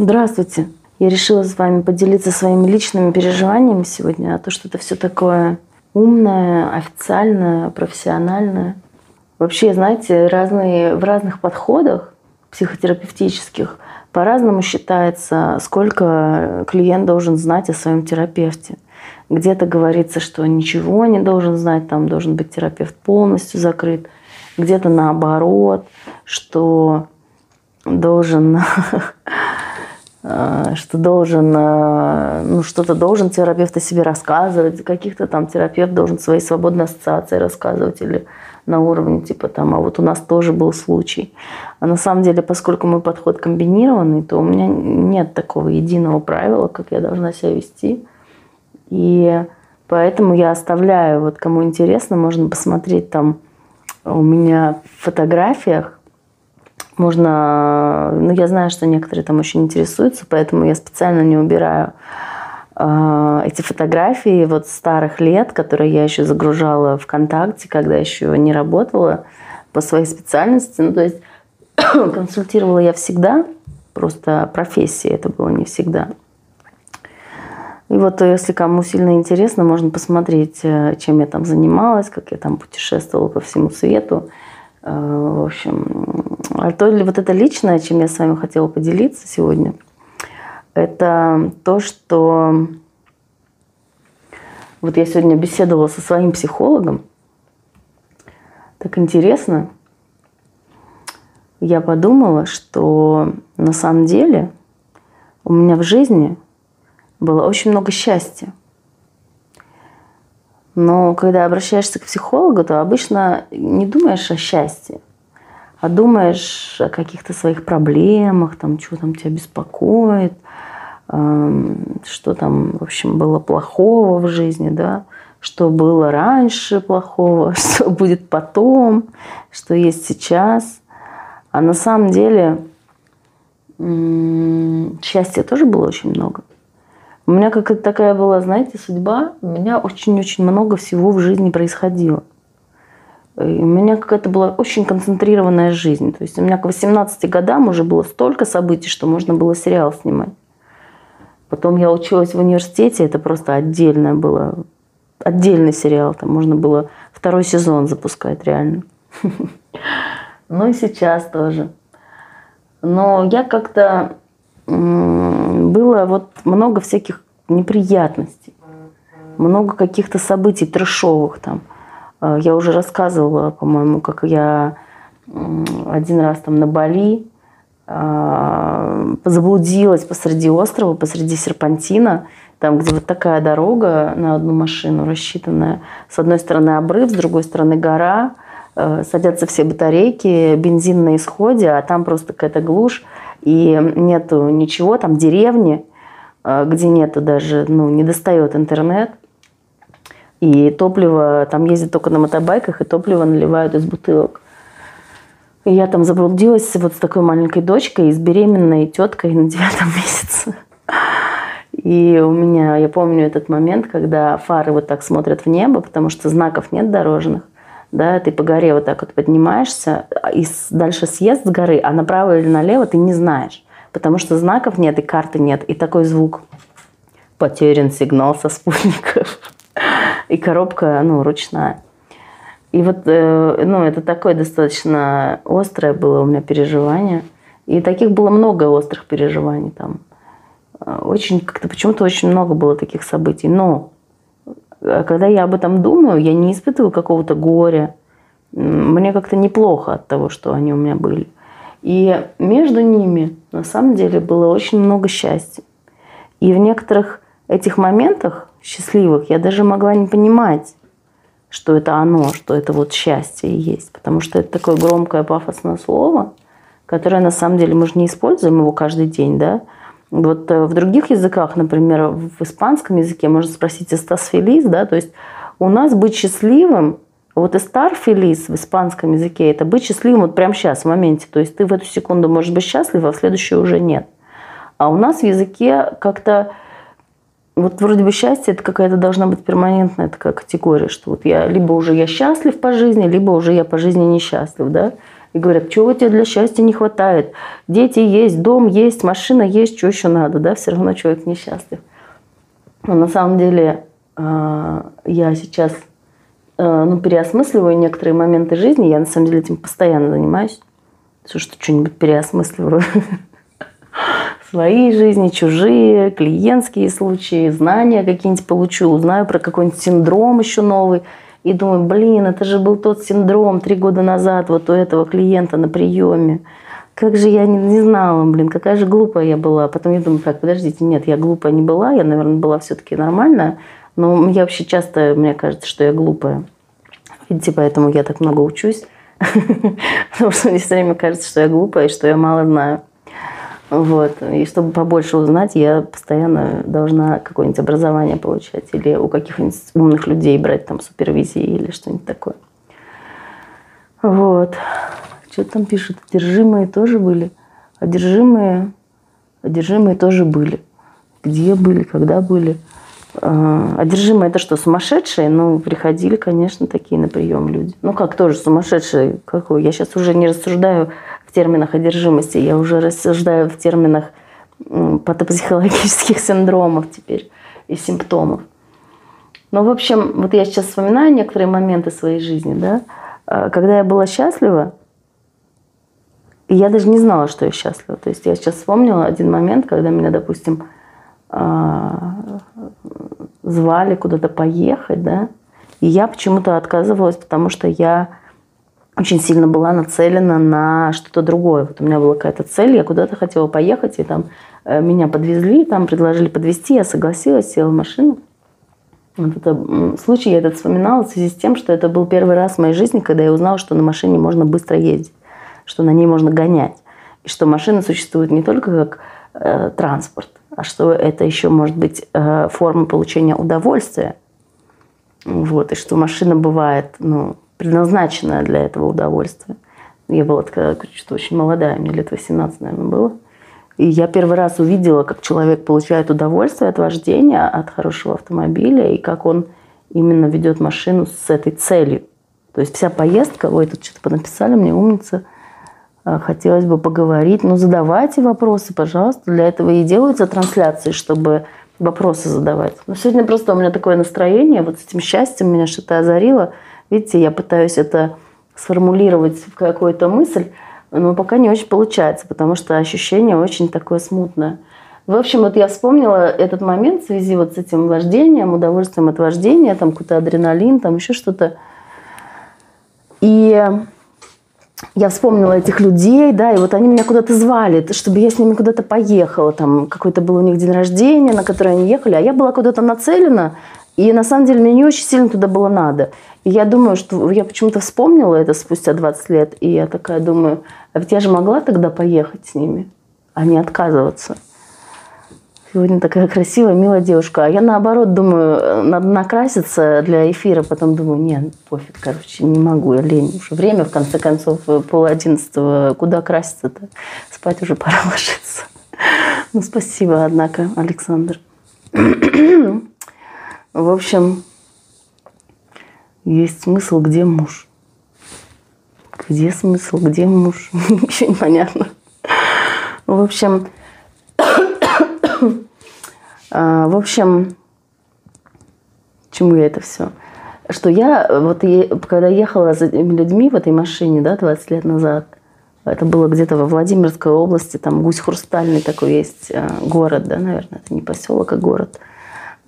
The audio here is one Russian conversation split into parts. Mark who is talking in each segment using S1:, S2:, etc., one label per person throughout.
S1: Здравствуйте. Я решила с вами поделиться своими личными переживаниями сегодня, а то, что это все такое умное, официальное, профессиональное. Вообще, знаете, разные, в разных подходах психотерапевтических по-разному считается, сколько клиент должен знать о своем терапевте. Где-то говорится, что ничего не должен знать, там должен быть терапевт полностью закрыт. Где-то наоборот, что должен что должен, э, ну, что-то должен терапевт о себе рассказывать, каких-то там терапевт должен свои свободные ассоциации рассказывать или на уровне типа там, а вот у нас тоже был случай. А на самом деле, поскольку мой подход комбинированный, то у меня нет такого единого правила, как я должна себя вести. И поэтому я оставляю, вот кому интересно, можно посмотреть там у меня в фотографиях можно, ну я знаю, что некоторые там очень интересуются, поэтому я специально не убираю э, эти фотографии вот старых лет, которые я еще загружала ВКонтакте, когда еще не работала по своей специальности. Ну то есть консультировала я всегда, просто профессия это было не всегда. И вот если кому сильно интересно, можно посмотреть, э, чем я там занималась, как я там путешествовала по всему свету. Э, в общем, то ли вот это личное, чем я с вами хотела поделиться сегодня, это то, что вот я сегодня беседовала со своим психологом. Так интересно. Я подумала, что на самом деле у меня в жизни было очень много счастья. Но когда обращаешься к психологу, то обычно не думаешь о счастье, а думаешь о каких-то своих проблемах, там, что там тебя беспокоит, что там, в общем, было плохого в жизни, да, что было раньше плохого, что будет потом, что есть сейчас. А на самом деле счастья тоже было очень много. У меня как-то такая была, знаете, судьба. У меня очень-очень много всего в жизни происходило. И у меня какая-то была очень концентрированная жизнь. То есть у меня к 18 годам уже было столько событий, что можно было сериал снимать. Потом я училась в университете, это просто отдельное было, отдельный сериал. Там можно было второй сезон запускать реально. Ну и сейчас тоже. Но я как-то было вот много всяких неприятностей, много каких-то событий трешовых там. А, я уже рассказывала, по-моему, как я один раз там на Бали а, заблудилась посреди острова, посреди серпантина, там, где вот такая дорога на одну машину рассчитанная. С одной стороны обрыв, с другой стороны гора, а, садятся все батарейки, бензин на исходе, а там просто какая-то глушь и нету ничего, там деревни, где нету даже, ну, не достает интернет. И топливо, там ездят только на мотобайках, и топливо наливают из бутылок. И я там заблудилась вот с такой маленькой дочкой и с беременной теткой на девятом месяце. И у меня, я помню этот момент, когда фары вот так смотрят в небо, потому что знаков нет дорожных да, ты по горе вот так вот поднимаешься, и дальше съезд с горы, а направо или налево ты не знаешь, потому что знаков нет и карты нет, и такой звук. Потерян сигнал со спутников. И коробка, ну, ручная. И вот, э, ну, это такое достаточно острое было у меня переживание. И таких было много острых переживаний там. Очень, как-то почему-то очень много было таких событий. Но а когда я об этом думаю, я не испытываю какого-то горя. Мне как-то неплохо от того, что они у меня были. И между ними на самом деле было очень много счастья. И в некоторых этих моментах счастливых я даже могла не понимать, что это оно, что это вот счастье есть. Потому что это такое громкое пафосное слово, которое на самом деле мы же не используем его каждый день, да? Вот э, в других языках, например, в испанском языке можно спросить «estás feliz?», да, то есть у нас быть счастливым, вот «estar feliz» в испанском языке – это быть счастливым вот прямо сейчас, в моменте. То есть ты в эту секунду можешь быть счастлив, а в следующую уже нет. А у нас в языке как-то вот вроде бы счастье это какая-то должна быть перманентная такая категория, что вот я либо уже я счастлив по жизни, либо уже я по жизни несчастлив, да. И говорят, чего тебе для счастья не хватает? Дети есть, дом есть, машина есть, что еще надо, да? Все равно человек несчастлив. Но на самом деле э, я сейчас э, ну, переосмысливаю некоторые моменты жизни. Я на самом деле этим постоянно занимаюсь. Все, что что-нибудь переосмысливаю. Свои жизни, чужие, клиентские случаи, знания какие-нибудь получу, узнаю про какой-нибудь синдром еще новый. И думаю, блин, это же был тот синдром три года назад вот у этого клиента на приеме. Как же я не, не знала, блин, какая же глупая я была. Потом я думаю, так, подождите, нет, я глупая не была, я, наверное, была все-таки нормальная. Но я вообще часто, мне кажется, что я глупая. Видите, поэтому я так много учусь. Потому что мне все время кажется, что я глупая и что я мало знаю. Вот. И чтобы побольше узнать, я постоянно должна какое-нибудь образование получать или у каких-нибудь умных людей брать там супервизии или что-нибудь такое. Вот. Что там пишут? Одержимые тоже были. Одержимые, одержимые тоже были. Где были, когда были. А, одержимые это что, сумасшедшие? Ну, приходили, конечно, такие на прием люди. Ну, как тоже сумасшедшие. Какой? Я сейчас уже не рассуждаю в терминах одержимости, я уже рассуждаю в терминах патопсихологических синдромов теперь и симптомов. Ну, в общем, вот я сейчас вспоминаю некоторые моменты своей жизни, да, а, когда я была счастлива, я даже не знала, что я счастлива. То есть я сейчас вспомнила один момент, когда меня, допустим, а, звали куда-то поехать, да, и я почему-то отказывалась, потому что я очень сильно была нацелена на что-то другое. Вот у меня была какая-то цель, я куда-то хотела поехать, и там э, меня подвезли, там предложили подвезти, я согласилась, села в машину. Вот это случай я этот вспоминала в связи с тем, что это был первый раз в моей жизни, когда я узнала, что на машине можно быстро ездить, что на ней можно гонять, и что машина существует не только как э, транспорт, а что это еще может быть э, форма получения удовольствия. Вот, и что машина бывает, ну, предназначенное для этого удовольствия. Я была такая что очень молодая, мне лет 18, наверное, было. И я первый раз увидела, как человек получает удовольствие от вождения, от хорошего автомобиля, и как он именно ведет машину с этой целью. То есть вся поездка, ой, тут что-то понаписали мне, умница, а, хотелось бы поговорить. Ну, задавайте вопросы, пожалуйста. Для этого и делаются трансляции, чтобы вопросы задавать. Но сегодня просто у меня такое настроение, вот с этим счастьем меня что-то озарило – Видите, я пытаюсь это сформулировать в какую-то мысль, но пока не очень получается, потому что ощущение очень такое смутное. В общем, вот я вспомнила этот момент в связи вот с этим вождением, удовольствием от вождения, там какой-то адреналин, там еще что-то. И я вспомнила этих людей, да, и вот они меня куда-то звали, чтобы я с ними куда-то поехала, там какой-то был у них день рождения, на который они ехали, а я была куда-то нацелена, и на самом деле мне не очень сильно туда было надо. И я думаю, что я почему-то вспомнила это спустя 20 лет, и я такая думаю, а ведь я же могла тогда поехать с ними, а не отказываться. Сегодня такая красивая, милая девушка. А я наоборот думаю, надо накраситься для эфира. Потом думаю, нет, пофиг, короче, не могу, я лень. Уже время, в конце концов, пол одиннадцатого. Куда краситься-то? Спать уже пора ложиться. Ну, спасибо, однако, Александр. В общем, есть смысл, где муж. Где смысл, где муж? Ничего не понятно. В общем, а, в общем, чему я это все? Что я, вот когда ехала за этими людьми в этой машине, да, 20 лет назад, это было где-то во Владимирской области, там Гусь Хрустальный такой есть а, город, да, наверное, это не поселок, а город –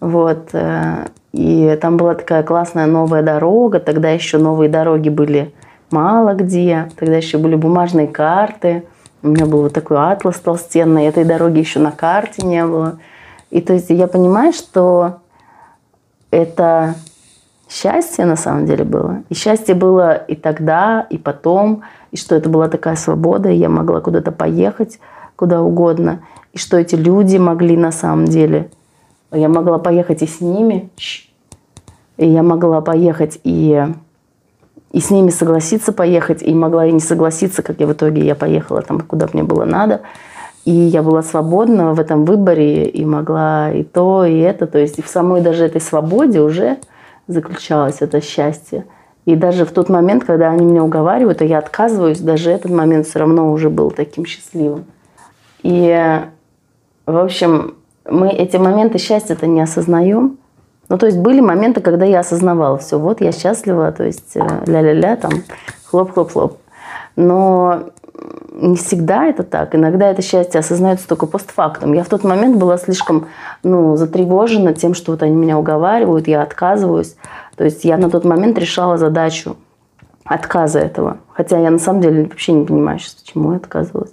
S1: вот. Э, и там была такая классная новая дорога. Тогда еще новые дороги были мало где. Тогда еще были бумажные карты. У меня был вот такой атлас толстенный. Этой дороги еще на карте не было. И то есть я понимаю, что это счастье на самом деле было. И счастье было и тогда, и потом. И что это была такая свобода. И я могла куда-то поехать, куда угодно. И что эти люди могли на самом деле – я могла поехать и с ними, и я могла поехать и, и с ними согласиться поехать, и могла и не согласиться, как я в итоге я поехала там, куда мне было надо. И я была свободна в этом выборе и могла и то, и это. То есть и в самой даже этой свободе уже заключалось это счастье. И даже в тот момент, когда они меня уговаривают, а я отказываюсь, даже этот момент все равно уже был таким счастливым. И, в общем, мы эти моменты счастья-то не осознаем. Ну, то есть были моменты, когда я осознавала, все, вот я счастлива, то есть э, ля-ля-ля, там, хлоп-хлоп-хлоп. Но не всегда это так. Иногда это счастье осознается только постфактум. Я в тот момент была слишком ну, затревожена тем, что вот они меня уговаривают, я отказываюсь. То есть я на тот момент решала задачу отказа этого. Хотя я на самом деле вообще не понимаю сейчас, почему я отказывалась.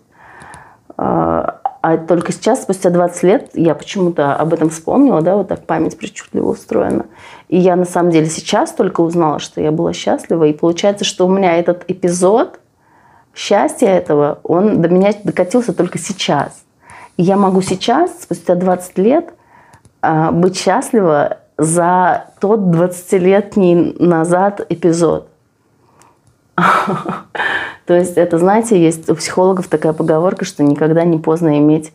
S1: А, а только сейчас, спустя 20 лет, я почему-то об этом вспомнила, да, вот так память причудливо устроена. И я на самом деле сейчас только узнала, что я была счастлива. И получается, что у меня этот эпизод – счастья этого, он до меня докатился только сейчас. И я могу сейчас, спустя 20 лет, а, быть счастлива за тот 20-летний назад эпизод. То есть это, знаете, есть у психологов такая поговорка, что никогда не поздно иметь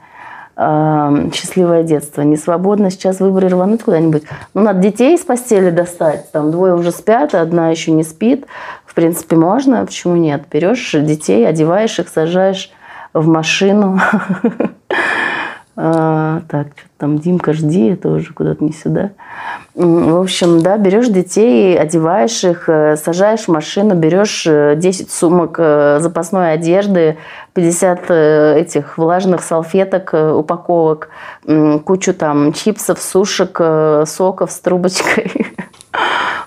S1: э, счастливое детство. Не свободно сейчас выбор рвануть куда-нибудь. Ну, надо детей из постели достать. Там двое уже спят, одна еще не спит. В принципе, можно. Почему нет? Берешь детей, одеваешь их, сажаешь в машину. А, так, что там, Димка, жди, это уже куда-то не сюда. В общем, да, берешь детей, одеваешь их, э, сажаешь в машину, берешь 10 э, сумок э, запасной одежды, 50 этих влажных салфеток, упаковок, кучу там чипсов, сушек, соков с трубочкой.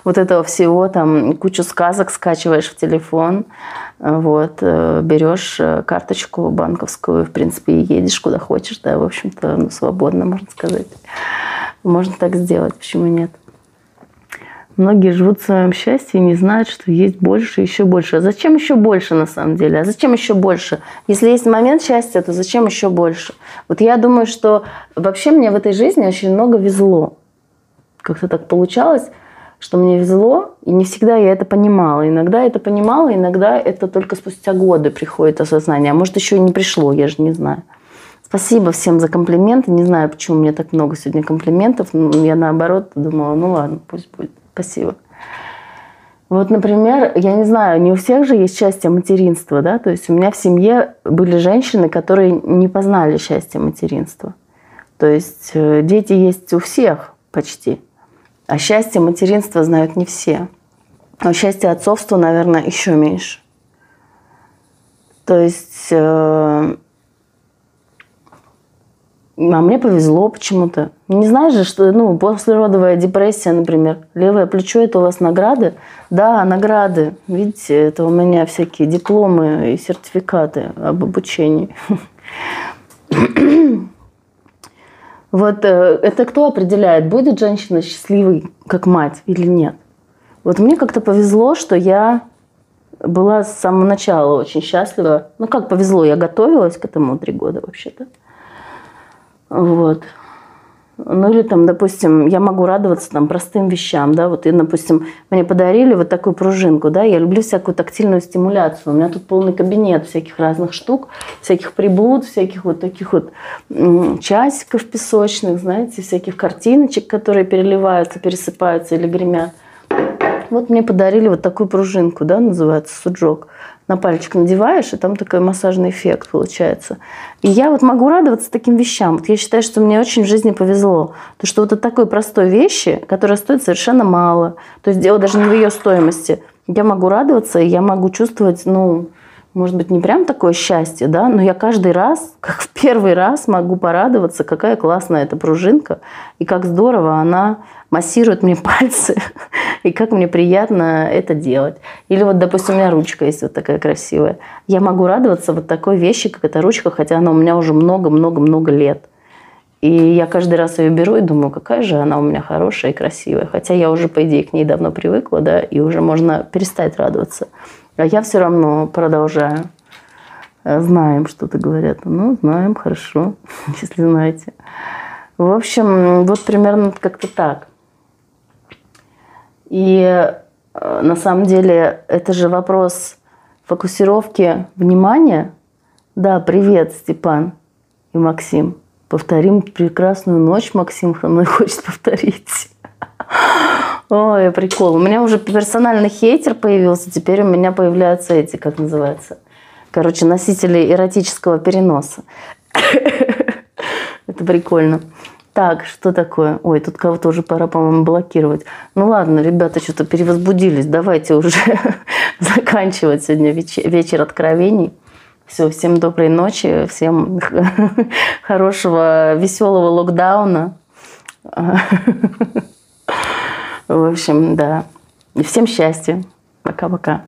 S1: Вот этого всего, там кучу сказок скачиваешь в телефон, вот, берешь карточку банковскую, в принципе, и едешь куда хочешь, да, в общем-то, ну, свободно, можно сказать. Можно так сделать, почему нет? Многие живут в своем счастье и не знают, что есть больше, еще больше. А зачем еще больше на самом деле? А зачем еще больше? Если есть момент счастья, то зачем еще больше? Вот я думаю, что вообще мне в этой жизни очень много везло. Как-то так получалось, что мне везло, и не всегда я это понимала. Иногда это понимала, иногда это только спустя годы приходит осознание. А может, еще и не пришло, я же не знаю. Спасибо всем за комплименты. Не знаю, почему мне так много сегодня комплиментов. Я наоборот думала, ну ладно, пусть будет. Спасибо. Вот, например, я не знаю, не у всех же есть счастье материнства, да, то есть у меня в семье были женщины, которые не познали счастье материнства. То есть э, дети есть у всех почти, а счастье материнства знают не все. Но счастье отцовства, наверное, еще меньше. То есть э, а мне повезло почему-то. Не знаешь же, что ну, послеродовая депрессия, например. Левое плечо – это у вас награды? Да, награды. Видите, это у меня всякие дипломы и сертификаты об обучении. Вот э, это кто определяет, будет женщина счастливой как мать или нет? Вот мне как-то повезло, что я была с самого начала очень счастлива. Ну, как повезло, я готовилась к этому три года вообще-то. Вот. Ну или там, допустим, я могу радоваться там простым вещам, да, вот и, допустим, мне подарили вот такую пружинку, да, я люблю всякую тактильную стимуляцию, у меня тут полный кабинет всяких разных штук, всяких приблуд, всяких вот таких вот часиков песочных, знаете, всяких картиночек, которые переливаются, пересыпаются или гремят. Вот мне подарили вот такую пружинку, да, называется суджок на пальчик надеваешь, и там такой массажный эффект получается. И я вот могу радоваться таким вещам. Вот я считаю, что мне очень в жизни повезло. То, что вот от такой простой вещи, которая стоит совершенно мало, то есть дело даже не в ее стоимости, я могу радоваться, и я могу чувствовать, ну, может быть, не прям такое счастье, да, но я каждый раз, как в первый раз, могу порадоваться, какая классная эта пружинка, и как здорово она массирует мне пальцы, и как мне приятно это делать. Или вот, допустим, у меня ручка есть вот такая красивая. Я могу радоваться вот такой вещи, как эта ручка, хотя она у меня уже много-много-много лет. И я каждый раз ее беру и думаю, какая же она у меня хорошая и красивая. Хотя я уже, по идее, к ней давно привыкла, да, и уже можно перестать радоваться. А я все равно продолжаю. Знаем, что-то говорят. Ну, знаем, хорошо, если знаете. В общем, вот примерно как-то так. И э, на самом деле это же вопрос фокусировки внимания. Да, привет, Степан и Максим. Повторим прекрасную ночь, Максим со мной хочет повторить. Ой, прикол. У меня уже персональный хейтер появился, теперь у меня появляются эти, как называется, короче, носители эротического переноса. Это прикольно. Так, что такое? Ой, тут кого-то уже пора, по-моему, блокировать. Ну ладно, ребята, что-то перевозбудились. Давайте уже заканчивать сегодня вечер, вечер откровений. Все, всем доброй ночи, всем хорошего, веселого локдауна. В общем, да. И всем счастья. Пока-пока.